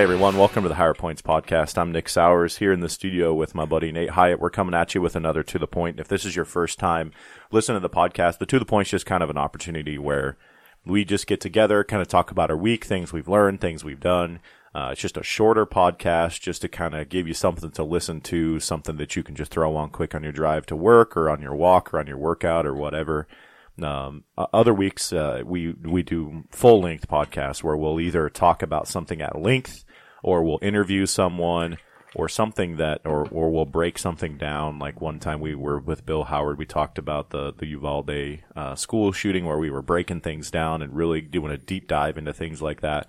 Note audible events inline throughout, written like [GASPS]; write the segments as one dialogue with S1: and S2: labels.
S1: Hey everyone, welcome to the Higher Points podcast. I'm Nick Sowers here in the studio with my buddy Nate Hyatt. We're coming at you with another To the Point. If this is your first time listening to the podcast, the To the Point is just kind of an opportunity where we just get together, kind of talk about our week, things we've learned, things we've done. Uh, it's just a shorter podcast just to kind of give you something to listen to, something that you can just throw on quick on your drive to work or on your walk or on your workout or whatever. Um, other weeks, uh, we, we do full length podcasts where we'll either talk about something at length or we'll interview someone or something that, or, or we'll break something down. Like one time we were with Bill Howard, we talked about the, the Uvalde, uh, school shooting where we were breaking things down and really doing a deep dive into things like that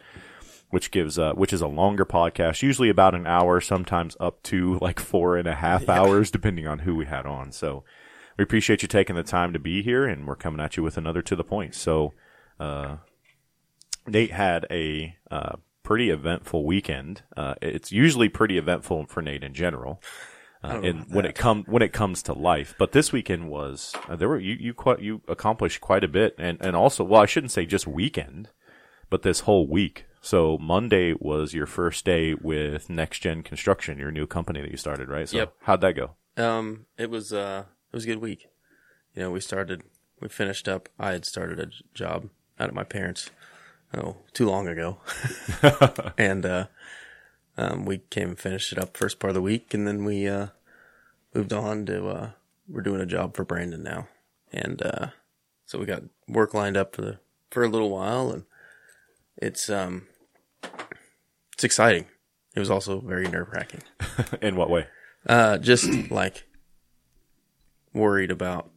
S1: which gives uh, which is a longer podcast, usually about an hour, sometimes up to like four and a half yeah. hours, depending on who we had on. So we appreciate you taking the time to be here, and we're coming at you with another to the point. So, uh, Nate had a uh, pretty eventful weekend. Uh, it's usually pretty eventful for Nate in general. Uh, and when it comes when it comes to life, but this weekend was uh, there were you you quite you accomplished quite a bit, and and also well I shouldn't say just weekend, but this whole week. So Monday was your first day with NexGen Construction, your new company that you started, right? So
S2: yep.
S1: how'd that go?
S2: Um, it was uh it was a good week. You know, we started, we finished up. I had started a job out at my parents, oh, too long ago, [LAUGHS] and uh, um, we came and finished it up first part of the week, and then we uh, moved on to uh, we're doing a job for Brandon now, and uh, so we got work lined up for the for a little while, and it's um it's exciting. It was also very nerve wracking. [LAUGHS]
S1: In what way?
S2: Uh, just like worried about,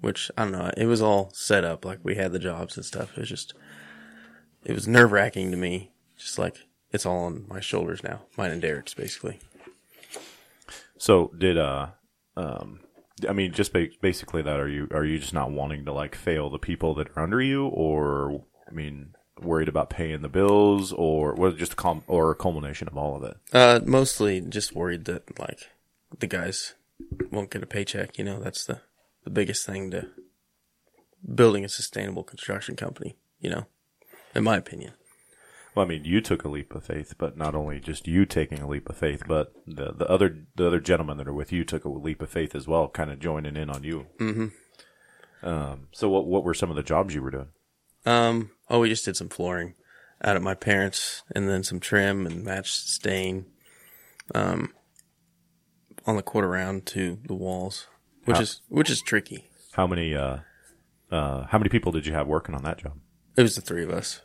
S2: which I don't know. It was all set up. Like we had the jobs and stuff. It was just, it was nerve wracking to me. Just like it's all on my shoulders now, mine and Derek's basically.
S1: So did, uh, um, I mean, just ba- basically that. Are you are you just not wanting to like fail the people that are under you, or I mean, worried about paying the bills, or was it just a com- or a culmination of all of it?
S2: Uh, mostly just worried that like the guys won't get a paycheck. You know, that's the, the biggest thing to building a sustainable construction company, you know, in my opinion.
S1: Well, I mean, you took a leap of faith, but not only just you taking a leap of faith, but the the other the other gentlemen that are with you took a leap of faith as well, kind of joining in on you.
S2: Mm-hmm.
S1: Um, so what what were some of the jobs you were doing?
S2: Um, oh, we just did some flooring out at my parents, and then some trim and match stain. Um, on the quarter round to the walls, which how, is which is tricky.
S1: How many uh, uh, how many people did you have working on that job?
S2: It was the three of us.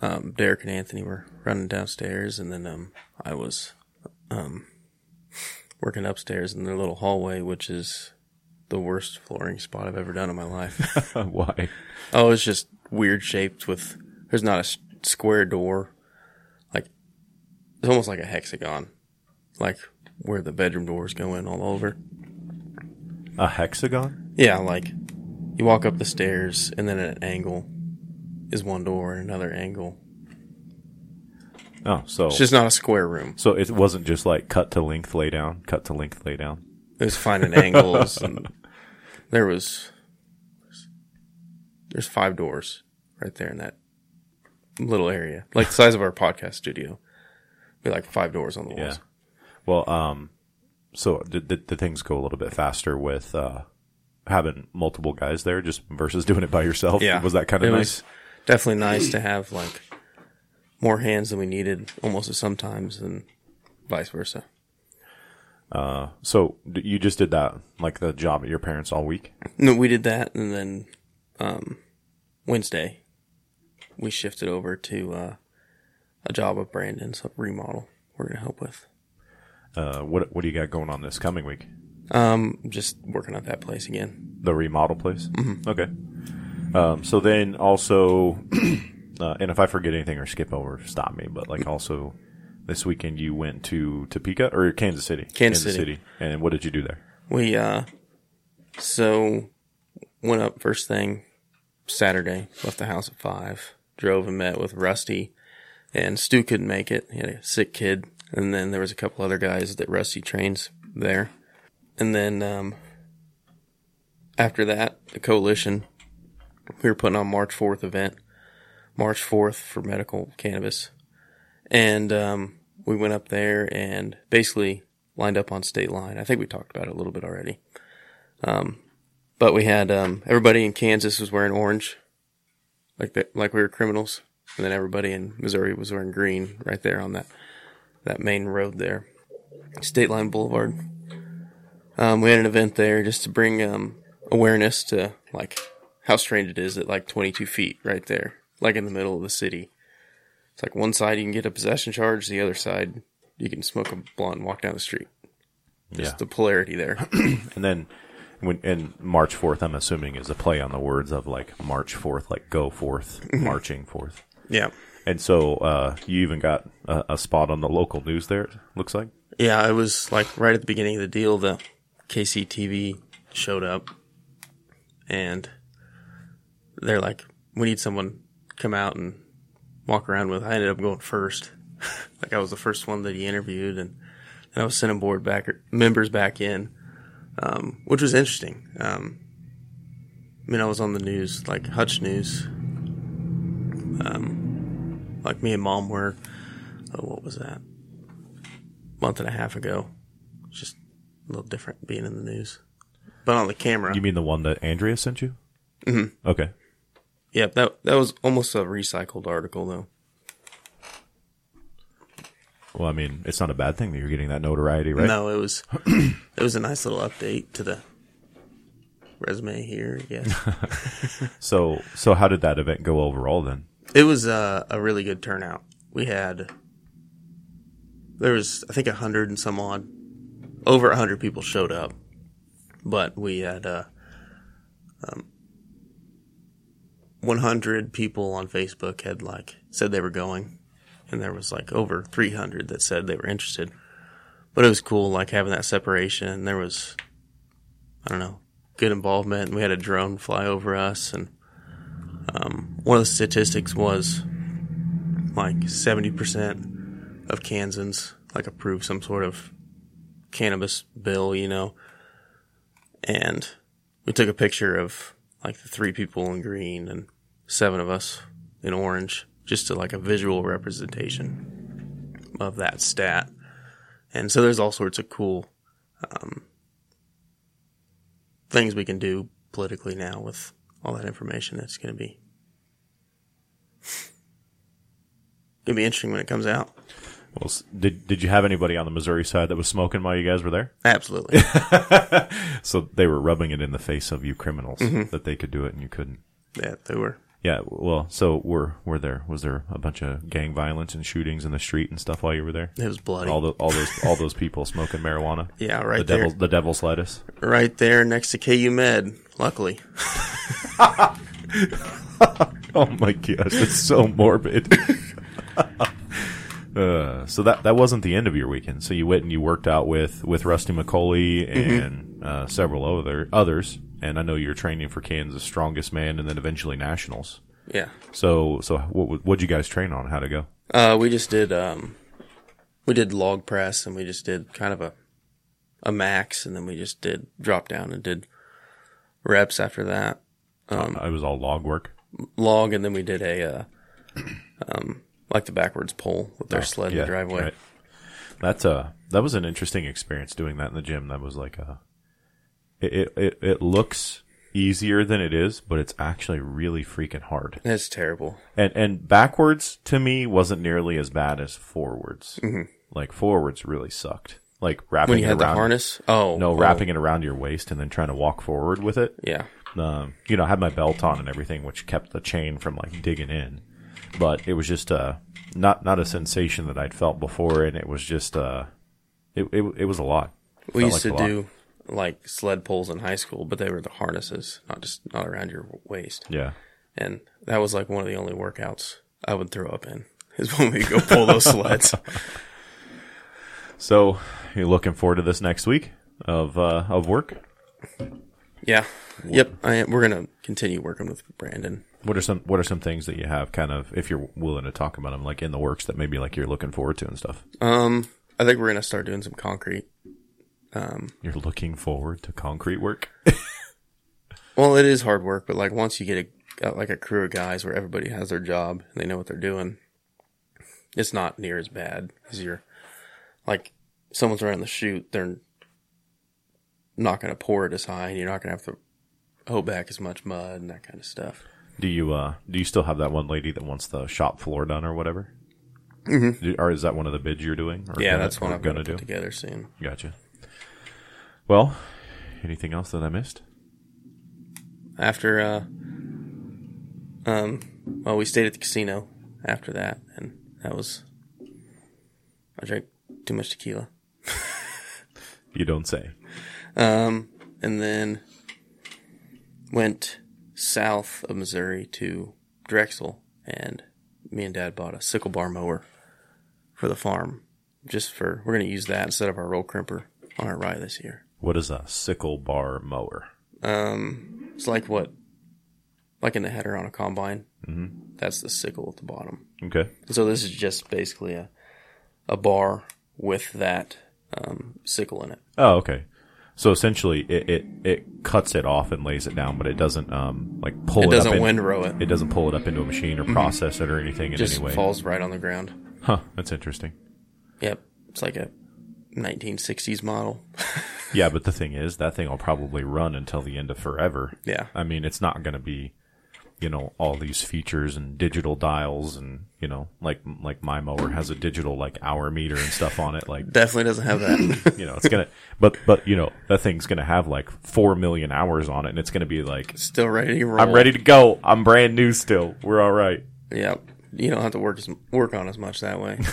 S2: Um, Derek and Anthony were running downstairs, and then um, I was um, [LAUGHS] working upstairs in their little hallway, which is the worst flooring spot I've ever done in my life. [LAUGHS] [LAUGHS]
S1: Why?
S2: Oh, it's just weird shaped with. There's not a square door. Like it's almost like a hexagon. Like where the bedroom doors go in all over.
S1: A hexagon?
S2: Yeah, like you walk up the stairs and then at an angle is one door and another angle.
S1: Oh, so
S2: it's just not a square room.
S1: So it wasn't just like cut to length, lay down, cut to length, lay down.
S2: It was finding angles. [LAUGHS] and there was there's five doors right there in that little area, like the size of our podcast studio. Be like five doors on the walls.
S1: Yeah. Well, um, so did, did, did things go a little bit faster with uh, having multiple guys there, just versus doing it by yourself?
S2: Yeah,
S1: was that kind of nice?
S2: Definitely nice to have like more hands than we needed, almost sometimes, and vice versa.
S1: Uh, so you just did that, like the job at your parents all week?
S2: No, we did that, and then um, Wednesday we shifted over to uh, a job of Brandon's remodel. We're gonna help with.
S1: Uh, what what do you got going on this coming week?
S2: Um, just working at that place again.
S1: The remodel place.
S2: Mm-hmm.
S1: Okay. Um, so then also, [CLEARS THROAT] uh, and if I forget anything or skip over, stop me. But like also, this weekend you went to Topeka or Kansas City.
S2: Kansas. City.
S1: And what did you do there?
S2: We uh, so went up first thing Saturday. Left the house at five. Drove and met with Rusty, and Stu couldn't make it. He had a sick kid and then there was a couple other guys that Rusty trains there. And then um, after that, the coalition, we were putting on March 4th event, March 4th for medical cannabis. And um, we went up there and basically lined up on state line. I think we talked about it a little bit already. Um, but we had um, everybody in Kansas was wearing orange, like the, like we were criminals, and then everybody in Missouri was wearing green right there on that that main road there, State Line Boulevard. Um, we had an event there just to bring um, awareness to like how strange it is at like 22 feet right there, like in the middle of the city. It's like one side you can get a possession charge, the other side you can smoke a blunt and walk down the street. Just
S1: Yeah.
S2: the polarity there. [CLEARS THROAT]
S1: And then when and March fourth, I'm assuming is a play on the words of like March fourth, like go forth, marching forth.
S2: yeah.
S1: And so uh, you even got a, a spot on the local news there. It looks like.
S2: Yeah, it was like right at the beginning of the deal, the KCTV showed up and they're like, we need someone to come out and walk around with. I ended up going first. [LAUGHS] like I was the first one that he interviewed and, and I was sending board back members back in, um, which was interesting. Um, I mean, I was on the news, like Hutch News. Um, like me and mom were, oh, what was that? A month and a half ago. Just a little different being in the news. But on the camera,
S1: You mean the one that Andrea sent you? Mm-hmm. Okay.
S2: Yeah, that that was almost a recycled article though.
S1: Well, I mean, it's not a bad thing that you're getting that notoriety, right?
S2: No, it was [CLEARS THROAT] it was a nice little update to the resume here. Yes, [LAUGHS]
S1: So, so how did that event go overall then?
S2: it was uh, a really good turnout. We had there was I think a hundred and some odd, over a hundred people showed up, but we had uh, um, one hundred people on Facebook had like said they were going, and there was like over three hundred that said they were interested. But it was cool, like having that separation. There was, I don't know, good involvement. We had a drone fly over us, and um, one of the statistics was like seventy percent of Kansans like approve some sort of cannabis bill, you know. And we took a picture of like the three people in green and seven of us in orange, just to like a visual representation of that stat. And so there's all sorts of cool um, things we can do politically now with all that information. that's going to be going to be interesting when it comes out.
S1: Well, did did you have anybody on the Missouri side that was smoking while you guys were there?
S2: Absolutely. [LAUGHS]
S1: So they were rubbing it in the face of you criminals
S2: Mm-hmm.
S1: that they could do it and you couldn't.
S2: yeah, they were.
S1: Yeah, well, so were were there was there a bunch of gang violence and shootings in the street and stuff while you were there?
S2: It was bloody.
S1: All the all those all those people smoking marijuana. [LAUGHS]
S2: yeah,
S1: The
S2: right there.
S1: devil's the devil's lettuce.
S2: Right there next to KU Med, luckily. [LAUGHS]
S1: Oh my gosh, it's so morbid. Uh, so that that wasn't the end of your weekend. So you went and you worked out with with Rusty McAulay and uh, several other others. And I know you're training for Kansas Strongest Man and then eventually Nationals.
S2: Yeah.
S1: So so what what'd you guys train on? How to go?
S2: Uh, we just did, um, we did log press and we just did kind of a, a max and then we just did drop down and did reps after that. Um,
S1: it was all log work.
S2: log and then we did a, uh, [CLEARS THROAT] um, like the backwards pole with their sled in the driveway.
S1: Oh, right. That's uh that was an interesting experience doing that in the gym. That was like a it it it, it looks easier than it is, but it's actually really freaking hard.
S2: It's terrible.
S1: And and backwards to me wasn't nearly as bad as forwards. Like forwards really sucked. Like wrapping
S2: Mm-hmm. When you
S1: it
S2: had the
S1: around
S2: harness? Oh.
S1: no
S2: oh,
S1: wrapping it around your waist and then trying to walk forward with it.
S2: Yeah.
S1: Um, you know, I had my belt on and everything, which kept the chain from like digging in. But it was just uh not not a sensation that I'd felt before, and it was just uh it it, it was a lot.
S2: We used
S1: like
S2: to
S1: lot.
S2: do like sled poles in high school, but they were the harnesses, not just not around your waist.
S1: Yeah.
S2: And that was like one of the only workouts I would throw up in is when we go pull those sleds. [LAUGHS] [LAUGHS]
S1: So you're looking forward to this next week of uh of work.
S2: Yeah. Yep. I am. We're gonna continue working with Brandon.
S1: What are some What are some things that you have kind of, if you're willing to talk about them, like in the works that maybe like you're looking forward to and stuff?
S2: Um, I think we're gonna start doing some concrete.
S1: You're looking forward to concrete work. [LAUGHS]
S2: Well, it is hard work, but like once you get a like a crew of guys where everybody has their job and they know what they're doing, it's not near as bad as you're like someone's running the chute, they're not going to pour it as high, and you're not going to have to hoe back as much mud and that kind of stuff.
S1: Do you uh do you still have that one lady that wants the shop floor done or whatever? Mm-hmm. Or is that one of the bids you're doing? Or
S2: Yeah,
S1: gonna-
S2: that's what I'm going
S1: gonna do.
S2: together soon.
S1: Gotcha. Well, anything else that I missed?
S2: After, uh, um, well, we stayed at the casino after that, and that was, I drank too much tequila. [LAUGHS]
S1: You don't say.
S2: Um, and then went south of Missouri to Drexel, and me and Dad bought a sickle bar mower for the farm. Just for we're going to use that instead of our roll crimper on our rye this year.
S1: What is a sickle bar mower?
S2: Um, it's like what, like in the header on a combine. Mm-hmm. That's the sickle at the bottom.
S1: Okay.
S2: So this is just basically a a bar with that um, sickle in it.
S1: Oh, okay. So essentially, it, it it cuts it off and lays it down, but it doesn't um like pull
S2: It
S1: it,
S2: doesn't
S1: up in-
S2: windrow it.
S1: It doesn't pull it up into a machine or process it or anything in
S2: Just
S1: any way.
S2: It just falls right on the ground.
S1: Huh. That's interesting.
S2: Yep, it's like a 1960s model. [LAUGHS]
S1: Yeah, but the thing is, that thing will probably run until the end of forever.
S2: Yeah.
S1: I mean, it's not going to be, you know, all these features and digital dials and you know, like like my mower has a digital like hour meter and stuff on it. Like
S2: Definitely doesn't have that. [COUGHS]
S1: you know, it's gonna, but but you know, that thing's gonna have like four million hours on it, and it's gonna be like,
S2: Still ready to roll.
S1: I'm ready to go. I'm brand new still. We're all right.
S2: Yep. You don't have to work as, work on as much that way. [LAUGHS]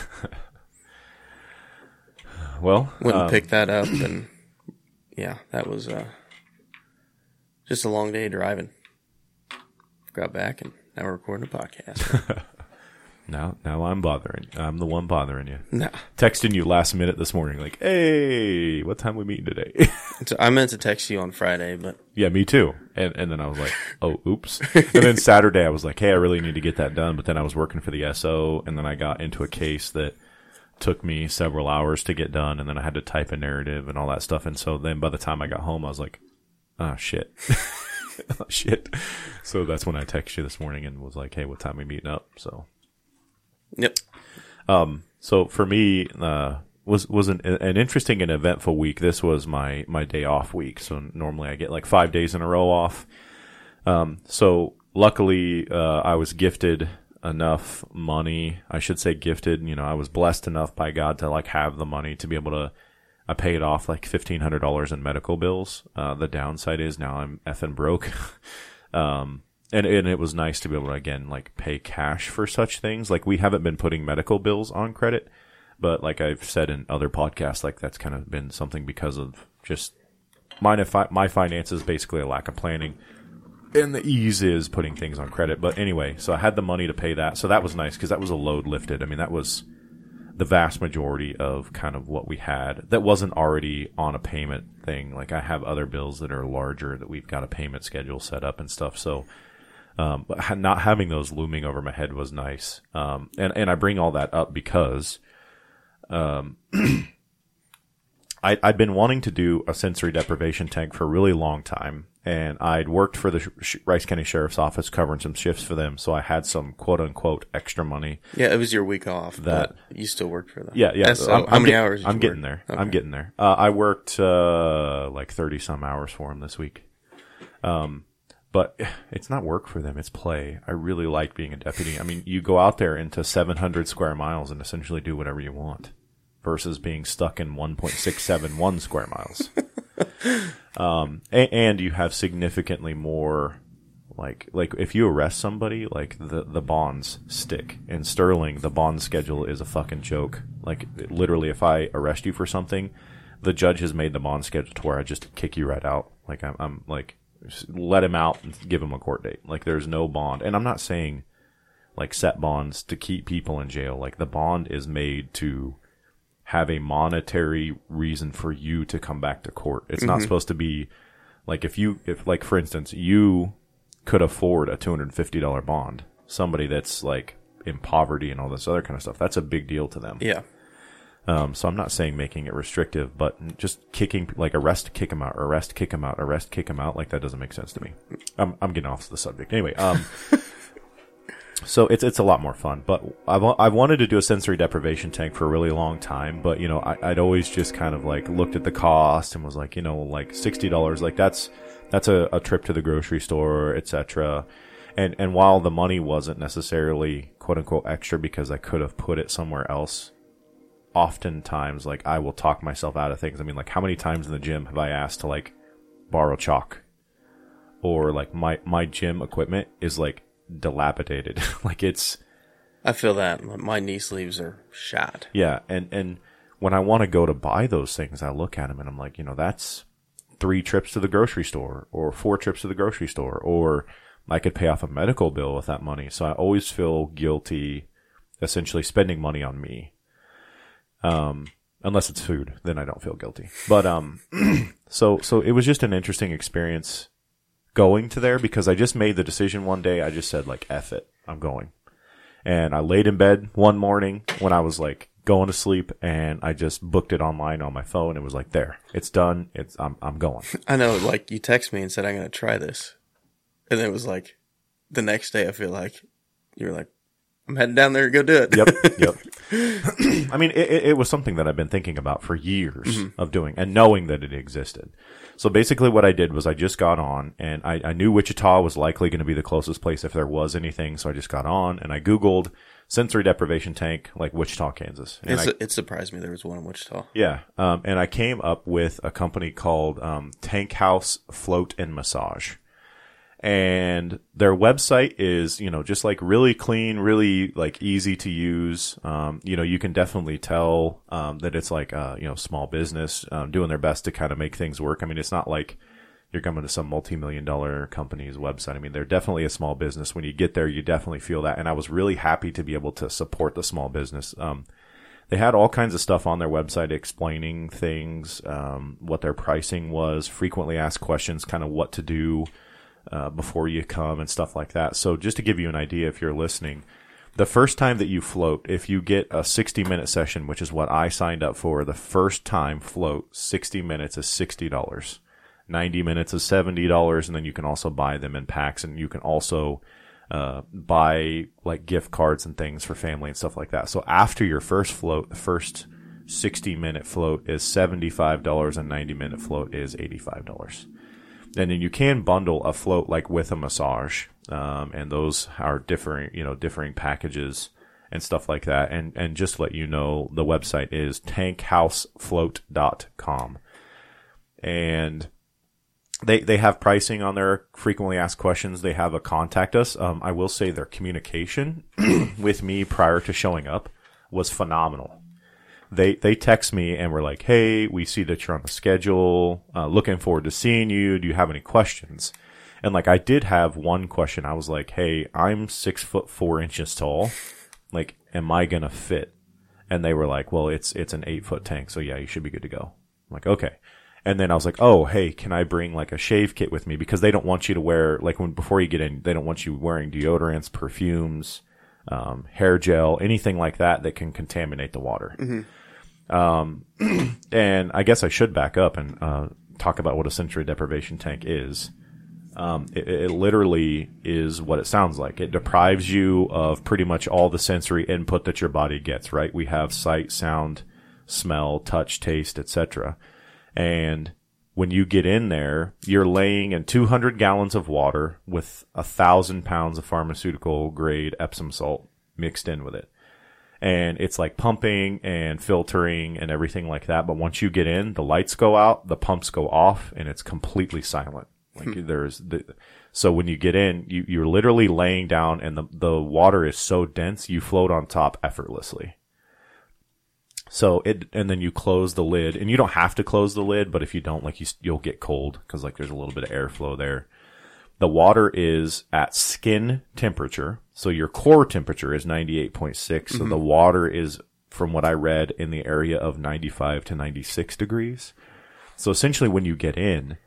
S1: Well,
S2: Wouldn't
S1: um,
S2: pick that up, and yeah, that was uh, just a long day driving. Got back, and now we're recording a podcast. [LAUGHS]
S1: now now I'm bothering. I'm the one bothering you.
S2: no,
S1: Texting you last minute this morning, like, hey, what time we meeting today? [LAUGHS]
S2: so I meant to text you on Friday, but
S1: Yeah, me too. And and then I was like, [LAUGHS] oh, oops. And then Saturday I was like, hey, I really need to get that done. But then I was working for the SO, and then I got into a case that took me several hours to get done, and then I had to type a narrative and all that stuff. And so then by the time I got home, I was like, oh shit, oh, [LAUGHS] shit. So that's when I texted you this morning and was like, hey, what time we meeting up? So
S2: yep.
S1: so for me, uh, was was an, an interesting and eventful week. This was my my day off week. So normally I get like five days in a row off. Um, so luckily, uh, I was gifted enough money. I should say gifted. You know, I was blessed enough by God to like have the money to be able to. I paid off like fifteen hundred dollars in medical bills. Uh, the downside is now I'm effing broke. [LAUGHS] um, and and it was nice to be able to again like pay cash for such things. Like we haven't been putting medical bills on credit, but like I've said in other podcasts, like that's kind of been something because of just my my finances, basically a lack of planning. And the ease is putting things on credit. But anyway, so I had the money to pay that. So that was nice because that was a load lifted. I mean, that was the vast majority of kind of what we had that wasn't already on a payment thing. Like I have other bills that are larger that we've got a payment schedule set up and stuff. So, um, but not having those looming over my head was nice. Um, and, and I bring all that up because, um, [CLEARS THROAT] I, I'd been wanting to do a sensory deprivation tank for a really long time, and I'd worked for the Sh- Rice County Sheriff's Office covering some shifts for them, so I had some quote unquote extra money.
S2: Yeah, it was your week off.
S1: That-
S2: but you still worked for them.
S1: Yeah, yeah.
S2: So
S1: I'm-
S2: how
S1: I'm
S2: many
S1: get-
S2: hours?
S1: I'm getting there. I'm getting there. Uh, I worked uh, like thirty some hours for them this week. Um, but [SIGHS] it's not work for them; it's play. I really like being a deputy. I mean, you go out there into 700 square miles and essentially do whatever you want, versus being stuck in 1.671 square miles. [LAUGHS] um, and, and you have significantly more like like if you arrest somebody like the the bonds stick. In Sterling the bond schedule is a fucking joke. Like literally if i arrest you for something the judge has made the bond schedule to where i just kick you right out. Like i'm, I'm like let him out and give him a court date. Like there's no bond. And i'm not saying like set bonds to keep people in jail. Like the bond is made to have a monetary reason for you to come back to court. It's not supposed to be like if you if like for instance you could afford a $250 bond somebody that's like in poverty and all this other kind of stuff that's a big deal to them.
S2: Yeah.
S1: um, so i'm not saying making it restrictive but just kicking like arrest kick them out arrest kick them out arrest kick them out like that doesn't make sense to me. I'm, I'm getting off the subject. Anyway um, [LAUGHS] So it's it's a lot more fun, but I've I've wanted to do a sensory deprivation tank for a really long time. But you know, I, I'd always just kind of like looked at the cost and was like, you know, like sixty dollars, like that's that's a, a trip to the grocery store, etc. And and while the money wasn't necessarily quote unquote extra because I could have put it somewhere else, oftentimes like I will talk myself out of things. I mean, like how many times in the gym have I asked to like borrow chalk? Or like my my gym equipment is like dilapidated. [LAUGHS] like it's
S2: I feel that my knee sleeves are shot.
S1: yeah, and and when I want to go to buy those things, I look at them and I'm like, you know, that's three trips to the grocery store or four trips to the grocery store or I could pay off a medical bill with that money. So I always feel guilty essentially spending money on me. Um unless it's food, then I don't feel guilty. But um [CLEARS THROAT] so so it was just an interesting experience going to there because I just made the decision one day. I just said like F it. I'm going. And I laid in bed one morning when I was like going to sleep and I just booked it online on my phone. It was like there. It's done. It's I'm I'm going. [LAUGHS]
S2: I know, like you text me and said I'm gonna try this, and it was like the next day. I feel like you were like, I'm heading down there to go do it.
S1: Yep, [LAUGHS] yep. I mean, it, it, was something that I've been thinking about for years of doing and knowing that it existed. So basically, what I did was I just got on, and I, I knew Wichita was likely going to be the closest place if there was anything. So I just got on and I googled sensory deprivation tank like Wichita, Kansas. And I,
S2: it surprised me there was one in Wichita.
S1: yeah, um, and I came up with a company called um, Tankhouse Float and Massage, and their website is you know just like really clean, really like easy to use. Um, you know, you can definitely tell um, that it's like uh, you know small business um, doing their best to kind of make things work. I mean, it's not like you're coming to some multi-million dollar company's website. I mean, they're definitely a small business. When you get there, you definitely feel that. And I was really happy to be able to support the small business. Um, they had all kinds of stuff on their website explaining things, um, what their pricing was, frequently asked questions, kind of what to do uh, before you come and stuff like that. So just to give you an idea, if you're listening, the first time that you float, if you get a 60 minute session, which is what I signed up for, the first time float 60 minutes is $60. 90 minutes is $70 and then you can also buy them in packs and you can also uh, buy like gift cards and things for family and stuff like that. So after your first float, the first 60 minute float is $75 and 90 minute float is $85. And then you can bundle a float like with a massage. Um, and those are differing, you know, differing packages and stuff like that. And, and just let you know, the website is tankhousefloat.com. And they they have pricing on their frequently asked questions. They have a contact us. Um, I will say their communication [CLEARS THROAT] with me prior to showing up was phenomenal. They they text me and were like, "Hey, we see that you're on the schedule. Uh, looking forward to seeing you. Do you have any questions?" And like I did have one question. I was like, "Hey, I'm six foot four inches tall. Like, am I gonna fit?" And they were like, "Well, it's it's an eight foot tank, so yeah, you should be good to go." I'm like, "Okay." And then I was like, "Oh, hey, can I bring like a shave kit with me because they don't want you to wear like when before you get in, they don't want you wearing deodorants, perfumes, um, hair gel, anything like that that can contaminate the water." Um, [CLEARS THROAT] and I guess I should back up and uh, talk about what a sensory deprivation tank is. Um, it, it literally is what it sounds like. It deprives you of pretty much all the sensory input that your body gets. Right? We have sight, sound, smell, touch, taste, etc. And when you get in there, you're laying in 200 gallons of water with a thousand pounds of pharmaceutical grade Epsom salt mixed in with it. And it's like pumping and filtering and everything like that. But once you get in, the lights go out, the pumps go off, and it's completely silent. Like hmm. there's the, so when you get in, you, you're literally laying down and the, the water is so dense, you float on top effortlessly. So it, and then you close the lid, and you don't have to close the lid, but if you don't, like you, you'll get cold because like there's a little bit of airflow there. The water is at skin temperature, so your core temperature is 98.6. So mm-hmm. the water is, from what I read, in the area of 95 to 96 degrees. So essentially, when you get in,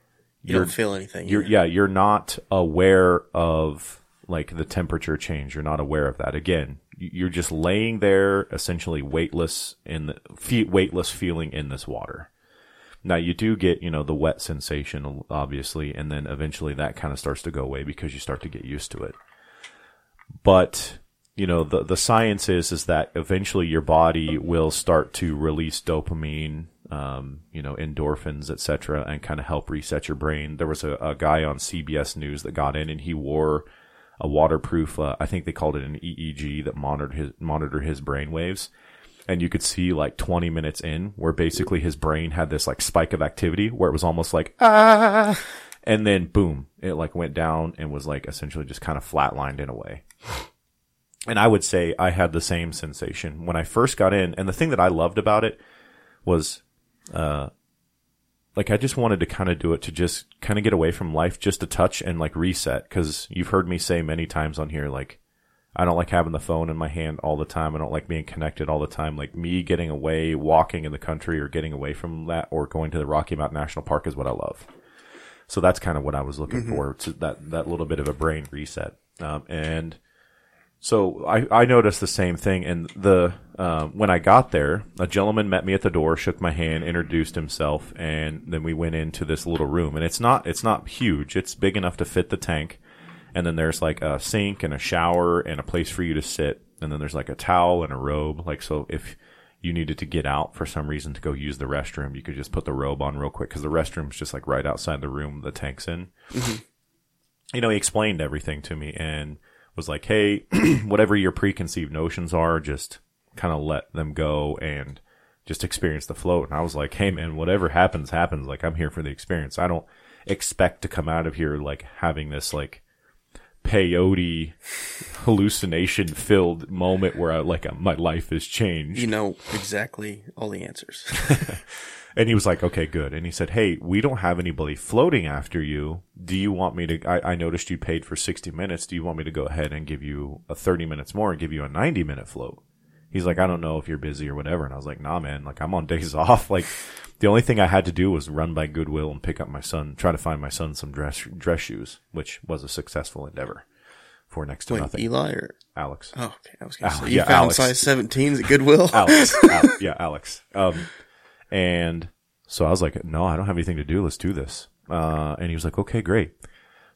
S2: You don't feel anything.
S1: you're yeah you're not aware of like the temperature change you're not aware of that again you're just laying there essentially weightless in the fe- weightless feeling in this water now you do get you know the wet sensation obviously and then eventually that kind of starts to go away because you start to get used to it but you know, the the science is is that eventually your body will start to release dopamine, um, you know, endorphins, etc., and kind of help reset your brain. There was a, a guy on CBS News that got in, and he wore a waterproof, uh, I think they called it an EEG that monitored his monitor his brain waves. And you could see like 20 minutes in where basically his brain had this like spike of activity where it was almost like, ah, and then boom, it like went down and was like essentially just kind of flatlined in a way. And I would say I had the same sensation when I first got in. And the thing that I loved about it was, uh, like I just wanted to kind of do it to just kind of get away from life just a touch and like reset. Cause you've heard me say many times on here, like, I don't like having the phone in my hand all the time. I don't like being connected all the time. Like me getting away, walking in the country or getting away from that or going to the Rocky Mountain National Park is what I love. So that's kind of what I was looking mm-hmm. for to that, that little bit of a brain reset. Um, and so I, I noticed the same thing. And the, uh, when I got there, a gentleman met me at the door, shook my hand, introduced himself, and then we went into this little room. And it's not, it's not huge. It's big enough to fit the tank. And then there's like a sink and a shower and a place for you to sit. And then there's like a towel and a robe. Like, so if you needed to get out for some reason to go use the restroom, you could just put the robe on real quick because the restroom's just like right outside the room the tank's in. Mm-hmm. You know, he explained everything to me and was like, hey, [CLEARS THROAT] whatever your preconceived notions are, just kind of let them go and just experience the float. And I was like, hey man, whatever happens, happens. Like I'm here for the experience. I don't expect to come out of here like having this like peyote hallucination filled moment where I like my life has changed.
S2: You know exactly all the answers. [LAUGHS] [LAUGHS]
S1: and he was like, okay, good. And he said, hey, we don't have anybody floating after you. Do you want me to? I, I noticed you paid for 60 minutes. Do you want me to go ahead and give you a 30 minutes more and give you a 90 minute float? He's like, I don't know if you're busy or whatever. And I was like, nah, man, like I'm on days [LAUGHS] off. Like the only thing I had to do was run by Goodwill and pick up my son, try to find my son some dress, dress shoes, which was a successful endeavor for next to
S2: Wait,
S1: nothing.
S2: Eli or
S1: Alex?
S2: Oh, okay. I was going to say, you yeah, found Alex. size 17s at Goodwill? [LAUGHS] [LAUGHS]
S1: Alex. yeah, Alex. Um, and so I was like, no, I don't have anything to do. Let's do this. Uh, and he was like, okay, great.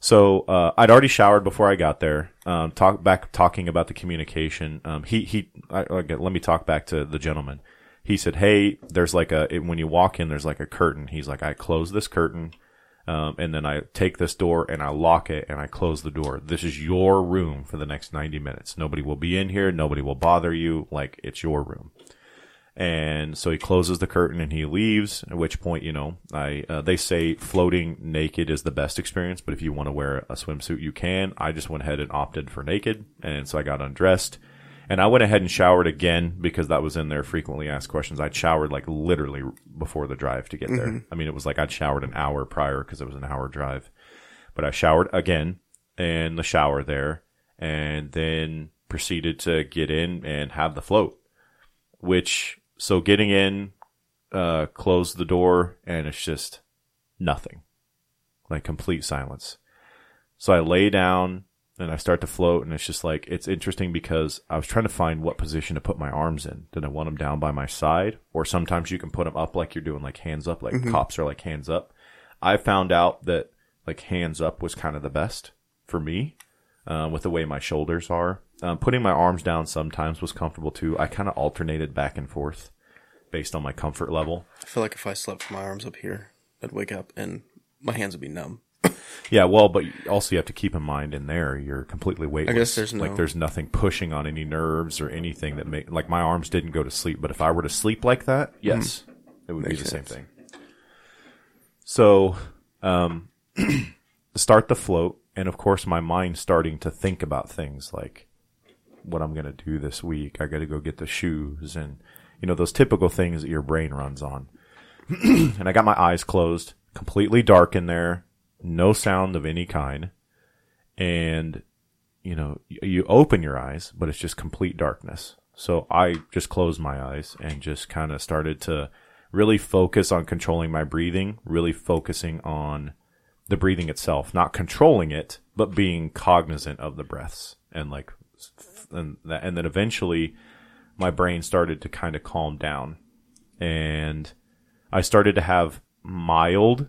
S1: So uh, I'd already showered before I got there. Um, talk back talking about the communication. Um, he he. I, okay, let me talk back to the gentleman. He said, "Hey, there's like a it, when you walk in, there's like a curtain." He's like, "I close this curtain, um, and then I take this door and I lock it and I close the door. This is your room for the next 90 minutes. Nobody will be in here. Nobody will bother you. Like it's your room." And so he closes the curtain and he leaves. At which point, you know, I uh, they say floating naked is the best experience, but if you want to wear a swimsuit, you can. I just went ahead and opted for naked, and so I got undressed. And I went ahead and showered again because that was in their frequently asked questions. I'd showered like literally before the drive to get there. Mm-hmm. I mean, it was like I'd showered an hour prior because it was an hour drive. But I showered again in the shower there and then proceeded to get in and have the float, which so getting in, uh, close the door, and it's just nothing, like complete silence. So I lay down and I start to float, and it's just like it's interesting because I was trying to find what position to put my arms in. Did I want them down by my side, or sometimes you can put them up like you're doing like hands up, like mm-hmm. cops are like hands up. I found out that like hands up was kind of the best for me, uh, with the way my shoulders are. Um, putting my arms down sometimes was comfortable too. I kind of alternated back and forth based on my comfort level.
S2: I feel like if I slept with my arms up here, I'd wake up and my hands would be numb. [COUGHS]
S1: yeah, well, but also you have to keep in mind in there you're completely weightless.
S2: I guess there's no
S1: like there's nothing pushing on any nerves or anything that make like my arms didn't go to sleep. But if I were to sleep like that, mm-hmm. yes, mm it would Makes be the sense. same thing. So, um, [CLEARS THROAT] start the float, and of course, my mind starting to think about things like what I'm going to do this week. I got to go get the shoes and you know, those typical things that your brain runs on. [CLEARS THROAT] and I got my eyes closed, completely dark in there, no sound of any kind. And, you know, you open your eyes, but it's just complete darkness. So I just closed my eyes and just kind of started to really focus on controlling my breathing, really focusing on the breathing itself, not controlling it, but being cognizant of the breaths and like, and that, and then eventually my brain started to kind of calm down and I started to have mild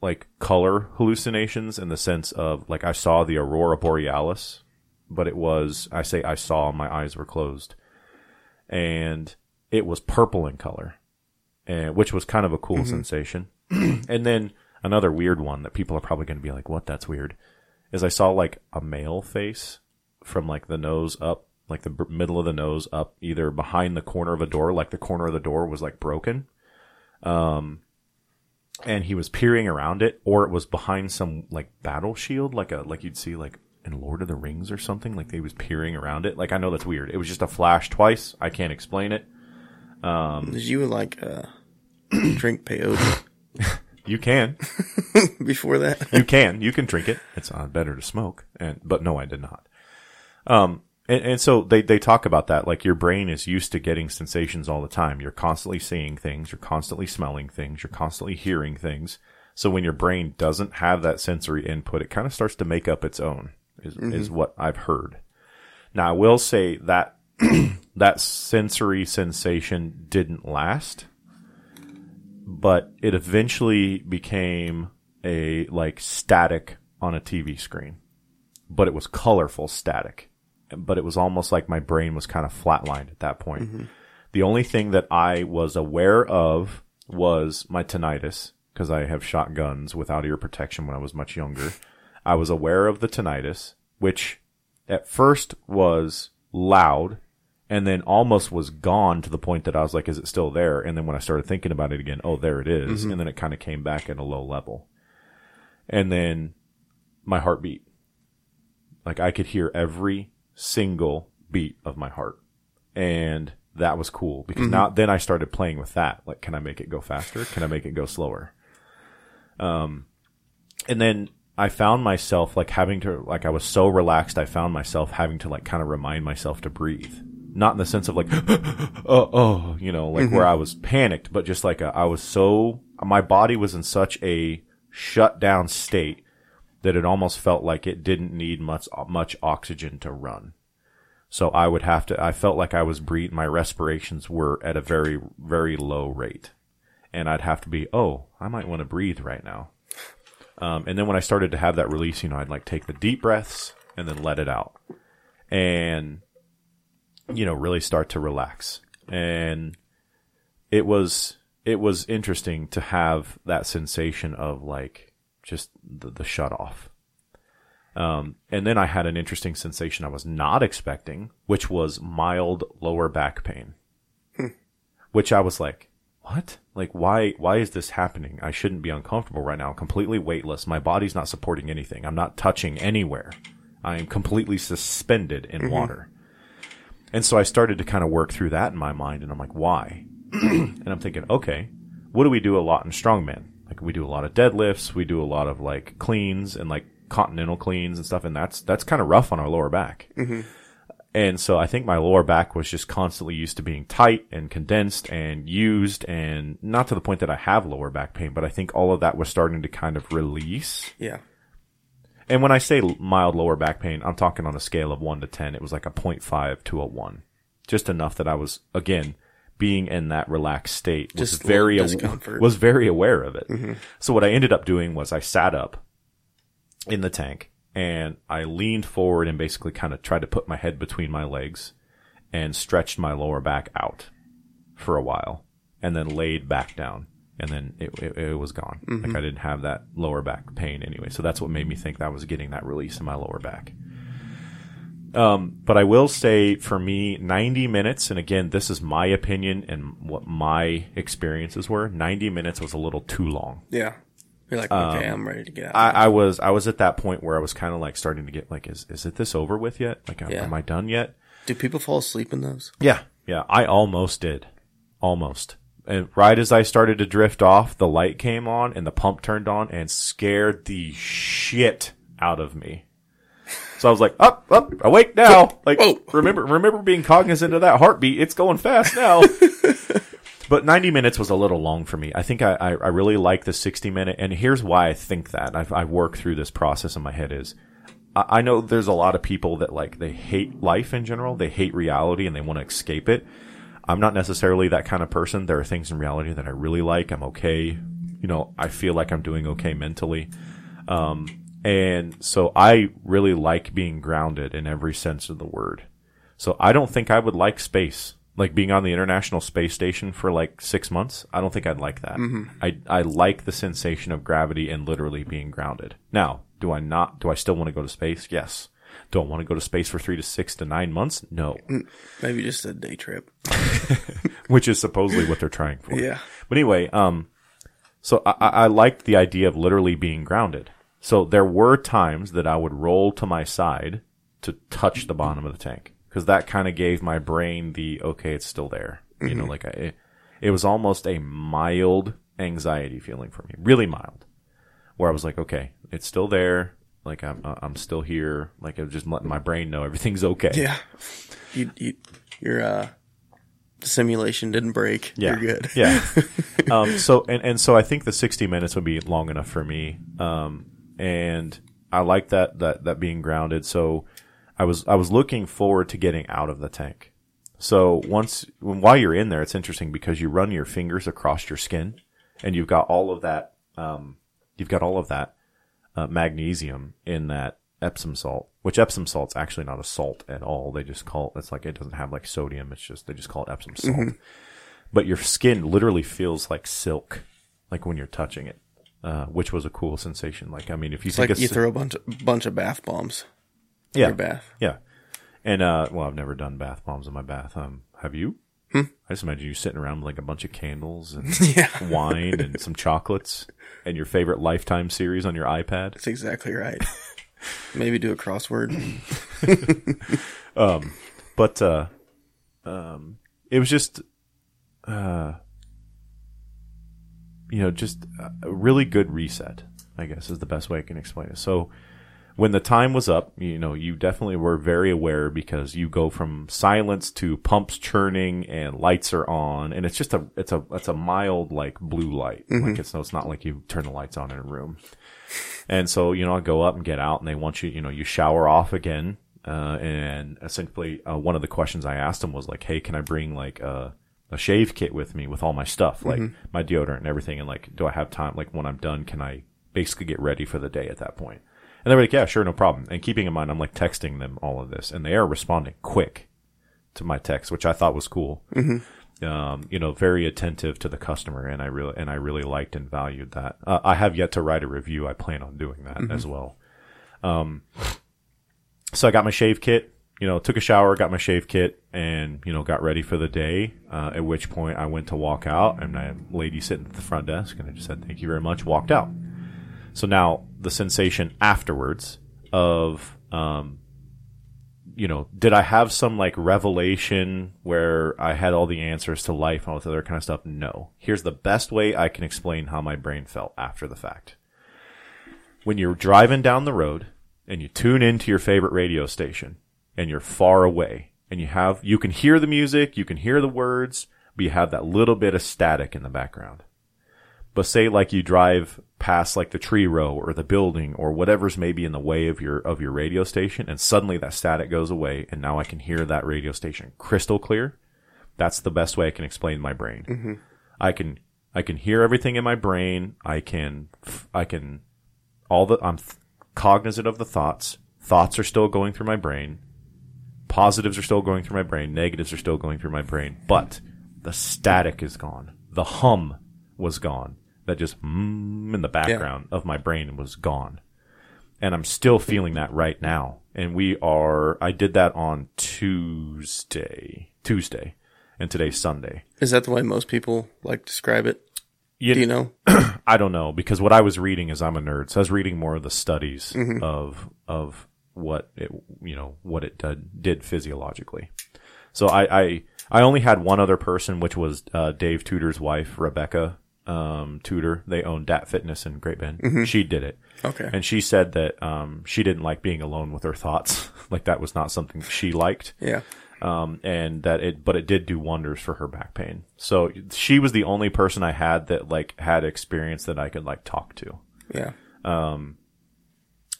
S1: like color hallucinations in the sense of like I saw the aurora borealis but it was, I say I saw, my eyes were closed. And it was purple in color, and, which was kind of a cool mm-hmm. sensation. [CLEARS THROAT] and then another weird one that people are probably going to be like, what, that's weird, is I saw like a male face from like the nose up, like the b- middle of the nose up, either behind the corner of a door, like the corner of the door was like broken. Um, and he was peering around it, or it was behind some like battle shield, like a like you'd see like in Lord of the Rings or something. Like he was peering around it. Like I know that's weird. It was just a flash twice. I can't explain it.
S2: Did you like uh, [CLEARS THROAT] drink peyote [LAUGHS] [LAUGHS]
S1: You can, [LAUGHS]
S2: before that?
S1: you can, you can drink it. It's uh, better to smoke, and but no, I did not. Um, and, and so they they talk about that. Like your brain is used to getting sensations all the time. You're constantly seeing things. You're constantly smelling things. You're constantly hearing things. So when your brain doesn't have that sensory input, it kind of starts to make up its own. Is is what I've heard. Now I will say that [CLEARS THROAT] that sensory sensation didn't last, but it eventually became a like static on a TV screen. But it was colorful static. But it was almost like my brain was kind of flatlined at that point. Mm-hmm. The only thing that I was aware of was my tinnitus because I have shot guns without ear protection when I was much younger. I was aware of the tinnitus, which at first was loud and then almost was gone to the point that I was like, is it still there? And then when I started thinking about it again, oh, there it is. Mm-hmm. And then it kind of came back at a low level. And then my heartbeat. Like I could hear every single beat of my heart. And that was cool because mm-hmm. now then I started playing with that. Like, can I make it go faster? Can I make it go slower? Um, and then I found myself like having to, like, I was so relaxed. I found myself having to like kind of remind myself to breathe. Not in the sense of like, oh, [GASPS] oh, you know, like where mm-hmm. I was panicked, but just like a, I was so, my body was in such a shut down state that it almost felt like it didn't need much, much oxygen to run. So I would have to, I felt like I was breathing, my respirations were at a very, very low rate. And I'd have to be, oh, I might want to breathe right now. Um, and then when I started to have that release, you know, I'd like take the deep breaths and then let it out. And, you know, really start to relax. And it was, it was interesting to have that sensation of like just the, the shut off. Um, and then I had an interesting sensation I was not expecting, which was mild lower back pain. Which I was like, what? Like, why, why is this happening? I shouldn't be uncomfortable right now. Completely weightless. My body's not supporting anything. I'm not touching anywhere. I am completely suspended in water. And so I started to kind of work through that in my mind, and I'm like, why? [CLEARS THROAT] and I'm thinking, okay, what do we do a lot in strongman? Like we do a lot of deadlifts, we do a lot of like cleans and like continental cleans and stuff, and that's that's kind of rough on our lower back. Mm-hmm. And so I think my lower back was just constantly used to being tight and condensed and used, and not to the point that I have lower back pain, but I think all of that was starting to kind of release.
S2: Yeah.
S1: And when I say mild lower back pain, I'm talking on a scale of 1 to 10. It was like a 0.5 to a 1. Just enough that I was, again, being in that relaxed state was
S2: Just
S1: very,
S2: discomfort.
S1: was very aware of it. Mm-hmm. So what I ended up doing was I sat up in the tank and I leaned forward and basically kind of tried to put my head between my legs and stretched my lower back out for a while and then laid back down and then it, it, it was gone. Like mm-hmm. I didn't have that lower back pain anyway. So that's what made me think that I was getting that release in my lower back. Um, but I will say for me, 90 minutes, and again, this is my opinion and what my experiences were. 90 minutes was a little too long.
S2: Yeah. You're like, okay, I'm ready to get out.
S1: I, I was, I was at that point where I was kind of like starting to get like, is, is it this over with yet? Like,
S2: Yeah.
S1: am I done yet?
S2: Do people fall asleep in those?
S1: Yeah. Yeah. I almost did. Almost. And right as I started to drift off, the light came on and the pump turned on and scared the shit out of me. So I was like, up, up, awake now. [LAUGHS] Like,
S2: Whoa.
S1: remember, remember being cognizant of that heartbeat. It's going fast now. [LAUGHS] but 90 minutes was a little long for me. I think I, I, I really like the 60 minute. And here's why I think that I've, I've worked through this process in my head is I I know there's a lot of people that like they hate life in general. They hate reality and they want to escape it. I'm not necessarily that kind of person. There are things in reality that I really like. I'm okay. You know, I feel like I'm doing okay mentally. Um, And so I really like being grounded in every sense of the word. So I don't think I would like space, like being on the International Space Station for like six months. I don't think I'd like that. I, I like the sensation of gravity and literally being grounded. Now, do I not, do I still want to go to space? Yes. Do I want to go to space for three to six to nine months? No.
S2: Maybe just a day trip. [LAUGHS] [LAUGHS]
S1: Which is supposedly what they're trying for.
S2: Yeah.
S1: But anyway, um, so I, I I liked the idea of literally being grounded. So there were times that I would roll to my side to touch the bottom of the tank because that kind of gave my brain the okay, it's still there. You know, like I, it, it was almost a mild anxiety feeling for me, really mild, where I was like, okay, it's still there. Like I'm, uh, I'm still here. Like I'm just letting my brain know everything's okay.
S2: Yeah. You, you, your, uh, simulation didn't break.
S1: Yeah.
S2: You're good.
S1: Yeah. [LAUGHS] um, so and, and so I think the sixty minutes would be long enough for me. Um, and I like that that that being grounded. So I was I was looking forward to getting out of the tank. So once when, while you're in there, it's interesting because you run your fingers across your skin, and you've got all of that. Um, you've got all of that uh, magnesium in that Epsom salt, which Epsom salt's actually not a salt at all. They just call it's like it doesn't have like sodium. It's just they just call it Epsom salt. But your skin literally feels like silk, like when you're touching it, uh, which was a cool sensation. Like I mean, if you
S2: It's
S1: take
S2: like you throw a bunch of, bunch of bath bombs in
S1: yeah
S2: your bath.
S1: yeah, and uh, well, I've never done bath bombs in my bath. Um, have you? I just imagine you sitting around with like a bunch of candles and [LAUGHS]
S2: Yeah.
S1: wine and some chocolates and your favorite Lifetime series on your iPad.
S2: That's exactly right. [LAUGHS] Maybe do a crossword. [LAUGHS]
S1: Um, but uh um it was just uh you know just a really good reset i guess is the best way i can explain it. So when the time was up you know you definitely were very aware because you go from silence to pumps churning and lights are on and it's just a it's a it's a mild like blue light. Like it's no it's not like you turn the lights on in a room. And so, you know, I go up and get out and they want you, you know, you shower off again. Uh, and essentially, uh, one of the questions I asked them was like, Hey, can I bring like a, a shave kit with me with all my stuff, like my deodorant and everything? And like, do I have time? Like when I'm done, can I basically get ready for the day at that point? And they were like, yeah, sure. No problem. And keeping in mind, I'm like texting them all of this and they are responding quick to my text, which I thought was cool. Um, you know, very attentive to the customer, and I really and I really liked and valued that. Uh, I have yet to write a review. I plan on doing that as well. Um, so I got my shave kit. You know, took a shower, got my shave kit, and you know, got ready for the day. Uh, at which point, I went to walk out, and a lady sitting at the front desk, and I just said, "Thank you very much." Walked out. So now the sensation afterwards of um, you know, did I have some like revelation where I had all the answers to life and all this other kind of stuff? No. Here's the best way I can explain how my brain felt after the fact. When you're driving down the road and you tune into your favorite radio station and you're far away and you have, you can hear the music, you can hear the words, but you have that little bit of static in the background. But say like you drive past like the tree row or the building or whatever's maybe in the way of your of your radio station and suddenly that static goes away and now I can hear that radio station crystal clear. That's the best way I can explain my brain. Mm-hmm. I can I can hear everything in my brain. I can I can all the I'm th- cognizant of the thoughts. Thoughts are still going through my brain. Positives are still going through my brain. Negatives are still going through my brain. But the static is gone. The hum was gone. That just mm, in the background of my brain was gone. And I'm still feeling that right now. And we are, I did that on Tuesday, Tuesday, and today's Sunday.
S2: Is that the way most people like describe it?
S1: You,
S2: Do you know? [CLEARS THROAT]
S1: I don't know because what I was reading is I'm a nerd, so I was reading more of the studies of of what it you know what it did, did physiologically. So I, I I only had one other person, which was uh, Dave Tudor's wife, Rebecca um, Tudor. They own Dat Fitness in Great Bend. She did it,
S2: Okay.
S1: and she said that um, she didn't like being alone with her thoughts. [LAUGHS] like that was not something she liked
S2: yeah.
S1: um, and that it, but it did do wonders for her back pain. So she was the only person I had that like had experience that I could like talk to.
S2: Yeah.
S1: Um,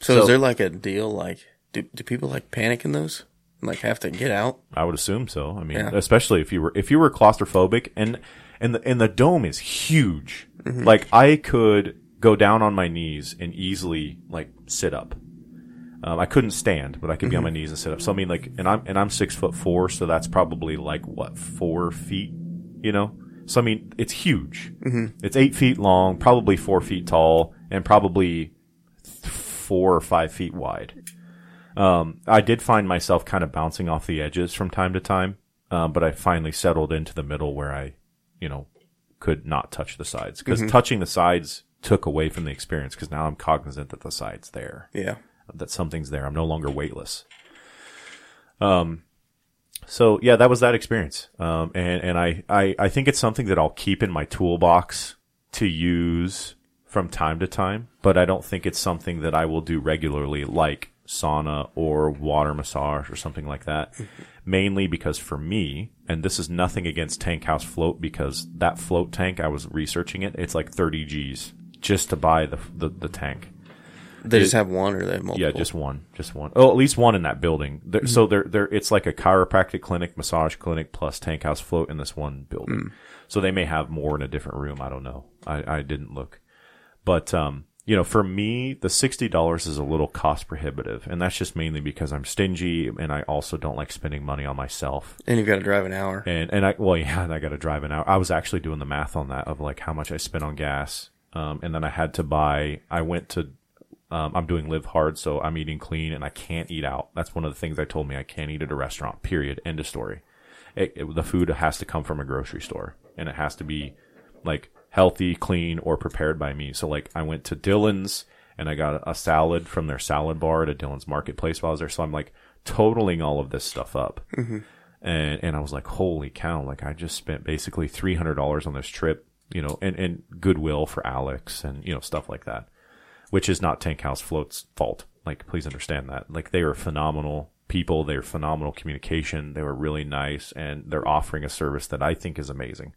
S2: So,
S1: So-
S2: is there like a deal? Like, do, do people like panic in those? Like, have to get out?
S1: I would assume so. I mean,
S2: Yeah.
S1: especially if you were if you were claustrophobic and and the and the dome is huge.
S2: Mm-hmm.
S1: Like I could go down on my knees and easily like sit up. Um, I couldn't stand, but I could be on my knees and sit up. So I mean, like, and I'm and I'm six foot four, so that's probably like what four feet, you know. So I mean, it's huge. Mm-hmm. It's eight feet long, probably four feet tall, and probably four or five feet wide. Um, I did find myself kind of bouncing off the edges from time to time, um, but I finally settled into the middle where I, you know, could not touch the sides because touching the sides took away from the experience because now I'm cognizant that the side's there
S2: Yeah.
S1: that something's there. I'm no longer weightless. Um, so yeah, that was that experience. Um, and, and I, I, I think it's something that I'll keep in my toolbox to use from time to time, but I don't think it's something that I will do regularly like sauna or water massage or something like that. Mm-hmm. Mainly because for me, and this is nothing against Tankhouse Float because that float tank, I was researching it. It's like 30 G's just to buy the, the, the tank.
S2: They just have one or they have multiple.
S1: Yeah, just one, just one. Oh, at least one in that building. There, So mm-hmm. there, there, it's like a chiropractic clinic, massage clinic, plus Tankhouse Float in this one building. Mm. So they may have more in a different room. I don't know. I, I didn't look, but um, you know, for me, the sixty dollars is a little cost prohibitive, and that's just mainly because I'm stingy, and I also don't like spending money on myself.
S2: and you've got to drive an hour.
S1: And and I well [LAUGHS] yeah, and I got to drive an hour. I was actually doing the math on that of like how much I spent on gas, um, and then I had to buy. I went to. Um, I'm doing live hard, so I'm eating clean, and I can't eat out. That's one of the things I told me. I can't eat at a restaurant. Period. End of story. It, it- the food has to come from a grocery store, and it has to be like healthy, clean, or prepared by me. So like I went to Dillons and I got a salad from their salad bar at a Dillons Marketplace while I was there. So I'm like totaling all of this stuff up. Mm-hmm. And, and I was like, holy cow, like I just spent basically $300 on this trip, you know, and, and goodwill for Alex and, you know, stuff like that, which is not Tankhouse Float's fault. Like, please understand that. Like, they are phenomenal people. They're phenomenal communication. They were really nice and they're offering a service that I think is amazing.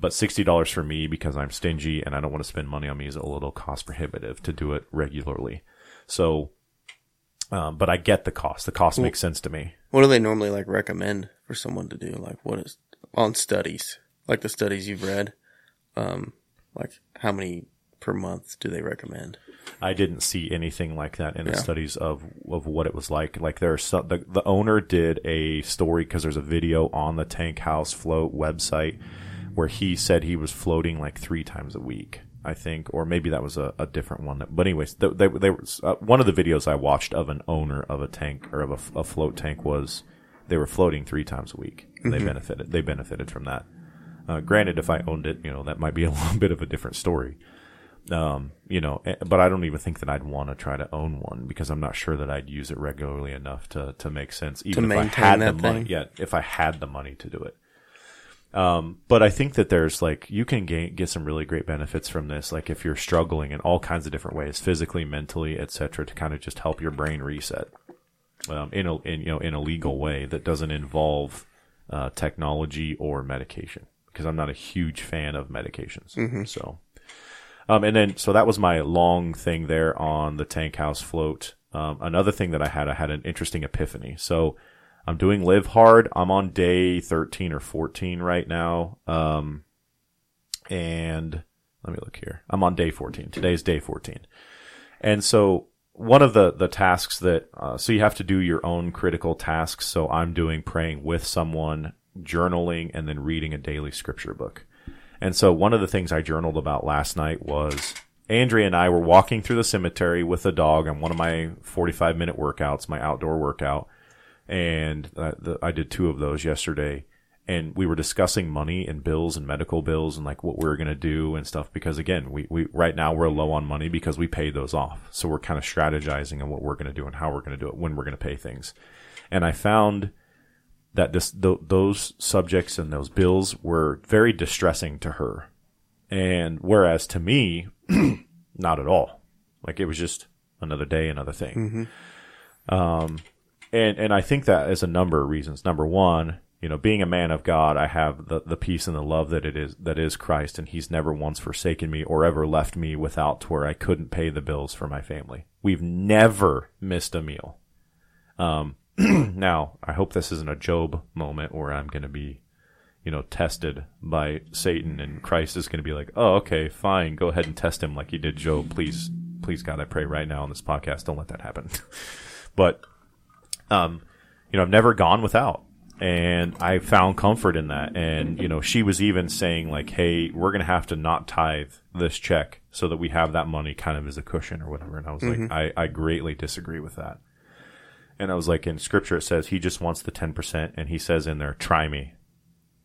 S1: But $60 for me because I'm stingy and I don't want to spend money on me is a little cost prohibitive to do it regularly. So, um, but I get the cost. The cost makes sense to me.
S2: What do they normally like recommend for someone to do? Like what is on studies? Like the studies you've read? Um, like how many per month do they recommend?
S1: I didn't see anything like that in the studies of of what it was like. Like there's some, the the owner did a story because there's a video on the Tankhouse Float website where he said he was floating like three times a week. I think, or maybe that was a, a different one. That, but anyways, they, they, they were, uh, one of the videos I watched of an owner of a tank or of a, a float tank was they were floating three times a week. And They benefited. They benefited from that. Uh, granted, if I owned it, you know, that might be a [LAUGHS] little bit of a different story. Um, you know, eh, but I don't even think that I'd want to try to own one because I'm not sure that I'd use it regularly enough to, to make sense. Even if I
S2: maintain
S1: had the
S2: that
S1: money,
S2: thing?
S1: yeah, if I had the money to do it. Um, but I think that there's like, you can gain, get some really great benefits from this. Like if you're struggling in all kinds of different ways, physically, mentally, etc., to kind of just help your brain reset, um, in a, in, you know, in a legal way that doesn't involve, uh, technology or medication because I'm not a huge fan of medications. So, um, and then, so that was my long thing there on the Tankhouse Float. Um, another thing that I had, I had an interesting epiphany. So I'm doing live hard. I'm on day 13 or 14 right now. Um, and let me look here. I'm on day 14. Today's day 14. And so one of the, the tasks that, uh, so you have to do your own critical tasks. So I'm doing praying with someone, journaling, and then reading a daily scripture book. And so one of the things I journaled about last night was Andrea and I were walking through the cemetery with a dog on one of my 45 minute workouts, my outdoor workout. And uh, the, I did two of those yesterday. And we were discussing money and bills and medical bills and like what we were going to do and stuff. Because again, we, we, right now we're low on money because we paid those off. So we're kind of strategizing on what we're going to do and how we're going to do it, when we're going to pay things. And I found that this, th- those subjects and those bills were very distressing to her. And whereas to me, [CLEARS THROAT] not at all. Like it was just another day, another thing. Um, and and I think that is a number of reasons. Number one, you know, being a man of God, I have the the peace and the love that it is that is Christ, and He's never once forsaken me or ever left me without to where I couldn't pay the bills for my family. We've never missed a meal. Um, [CLEARS THROAT] now I hope this isn't a Job moment where I'm going to be you know, tested by Satan, and Christ is going to be like, "Oh, okay, fine, go ahead and test him like you did Job. Please, please, God, I pray right now on this podcast, don't let that happen." [LAUGHS] but, um, you know, I've never gone without, and I found comfort in that. And you know, she was even saying like, "Hey, we're going to have to not tithe this check so that we have that money kind of as a cushion or whatever." And I was like, I, I greatly disagree with that. And I was like, in scripture, it says he just wants the 10%. And he says in there, try me.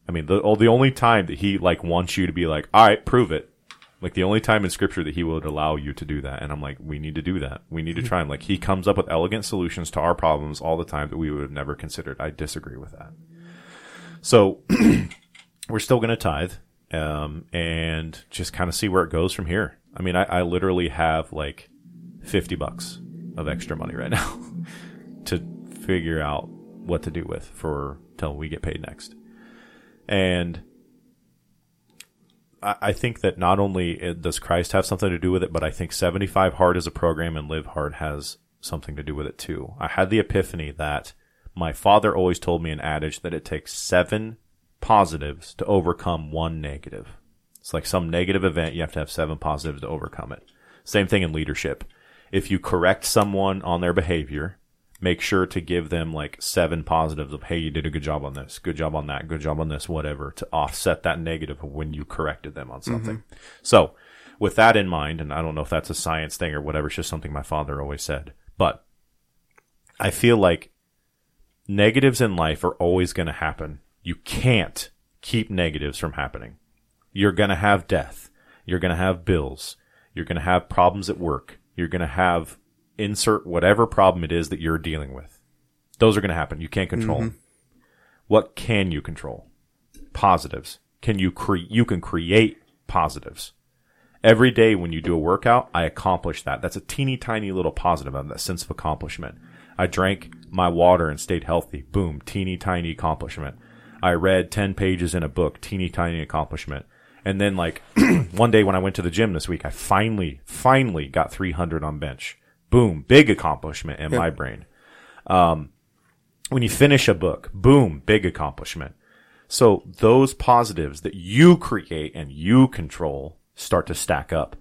S1: I mean, the, oh, the only time that he like wants you to be like, all right, prove it. Like the only time in scripture that he would allow you to do that. And I'm like, we need to do that. We need to try him. Like he comes up with elegant solutions to our problems all the time that we would have never considered. I disagree with that. So [CLEARS THROAT] we're still going to tithe, um, and just kind of see where it goes from here. I mean, I, I literally have like 50 bucks of extra money right now [LAUGHS] to figure out what to do with for till we get paid next. And I, think that not only does Christ have something to do with it, but I think 75 Hard as a program and Live Hard has something to do with it too. I had the epiphany that my father always told me an adage that it takes seven positives to overcome one negative. It's like some negative event, you have to have seven positives to overcome it. Same thing in leadership. If you correct someone on their behavior, make sure to give them like seven positives of, hey, you did a good job on this, good job on that, good job on this, whatever, to offset that negative of when you corrected them on mm-hmm. something. So, with that in mind, and I don't know if that's a science thing or whatever, it's just something my father always said, but I feel like negatives in life are always going to happen. You can't keep negatives from happening. You're going to have death. You're going to have bills. You're going to have problems at work. You're going to have insert whatever problem it is that you're dealing with. Those are going to happen. You can't control. Mm-hmm. 'em. What can you control? Positives. Can you create? You can create positives. Every day when you do a workout, I accomplish that. That's a teeny tiny little positive. I have that sense of accomplishment. I drank my water and stayed healthy. Boom, teeny tiny accomplishment. I read 10 pages in a book, teeny tiny accomplishment. And then like [CLEARS THROAT] one day when I went to the gym this week, I finally, finally got 300 on bench. Boom, big accomplishment in my brain. Um, when you finish a book, boom, big accomplishment. So those positives that you create and you control start to stack up.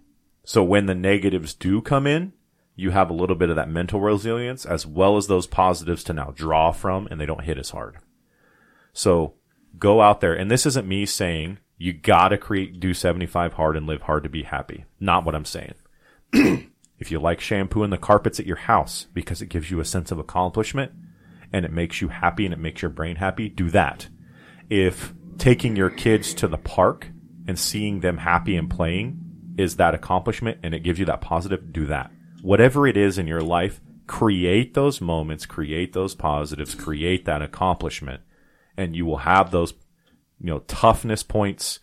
S1: So when the negatives do come in, you have a little bit of that mental resilience as well as those positives to now draw from and they don't hit as hard. So go out there. And this isn't me saying you gotta create, do 75 hard and live hard to be happy. Not what I'm saying. [CLEARS THROAT] if you like shampooing the carpets at your house because it gives you a sense of accomplishment and it makes you happy and it makes your brain happy, do that. If taking your kids to the park and seeing them happy and playing is that accomplishment and it gives you that positive, do that. Whatever it is in your life, create those moments, create those positives, create that accomplishment, and you will have those, you know, toughness points,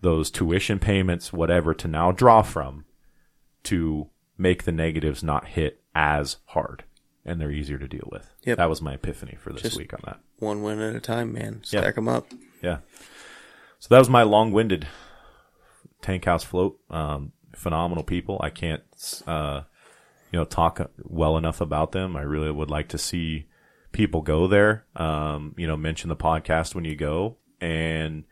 S1: those tuition payments, whatever to now draw from to make the negatives not hit as hard and they're easier to deal with.
S2: Yep.
S1: That was my epiphany for this
S2: Just-
S1: week on that.
S2: One win at a time, man.
S1: Yeah.
S2: Stack them up.
S1: Yeah. So that was my long-winded Tankhouse Float. Um, phenomenal people. I can't, uh, you know, talk well enough about them. I really would like to see people go there. Um, you know, mention the podcast when you go and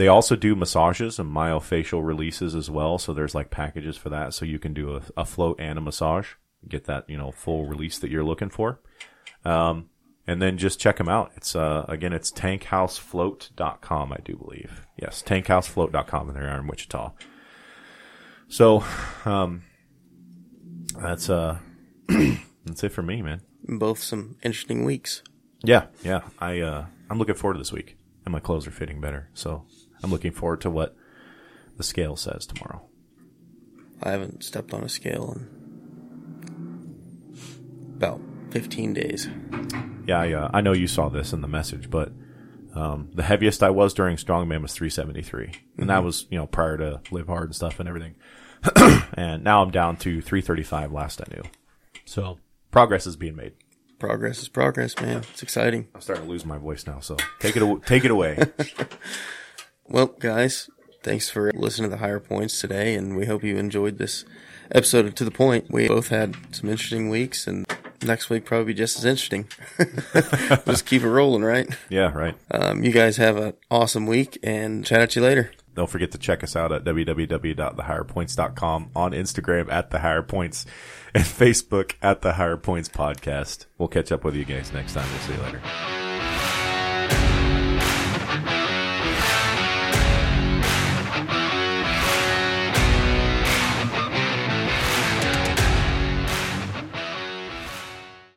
S1: they also do massages and myofascial releases as well. So there's like packages for that. So you can do a, a float and a massage, get that, you know, full release that you're looking for. Um, and then just check them out. It's uh again it's tankhousefloat.com, I do believe. Yes, tankhousefloat.com and they're in Wichita. So um that's uh [CLEARS THROAT] that's it for me, man.
S2: Both some interesting weeks.
S1: Yeah, yeah. I uh I'm looking forward to this week. And my clothes are fitting better. So I'm looking forward to what the scale says tomorrow.
S2: I haven't stepped on a scale in about 15 days.
S1: Yeah, uh, I know you saw this in the message, but um, the heaviest I was during strongman was 373, and that was you know prior to live hard and stuff and everything. [CLEARS THROAT] and now I'm down to 335. Last I knew, so progress is being made.
S2: Progress is progress, man. It's exciting.
S1: I'm starting to lose my voice now, so take it take it away. [LAUGHS]
S2: Well, guys, thanks for listening to the higher points today, and we hope you enjoyed this episode of To the Point. We both had some interesting weeks, and next week probably be just as interesting. [LAUGHS] just keep it rolling, right?
S1: Yeah, right.
S2: Um, you guys have an awesome week and chat at you later.
S1: Don't forget to check us out at www.thehigherpoints.com on Instagram at the higher points and Facebook at the higher points podcast. We'll catch up with you guys next time. We'll see you later.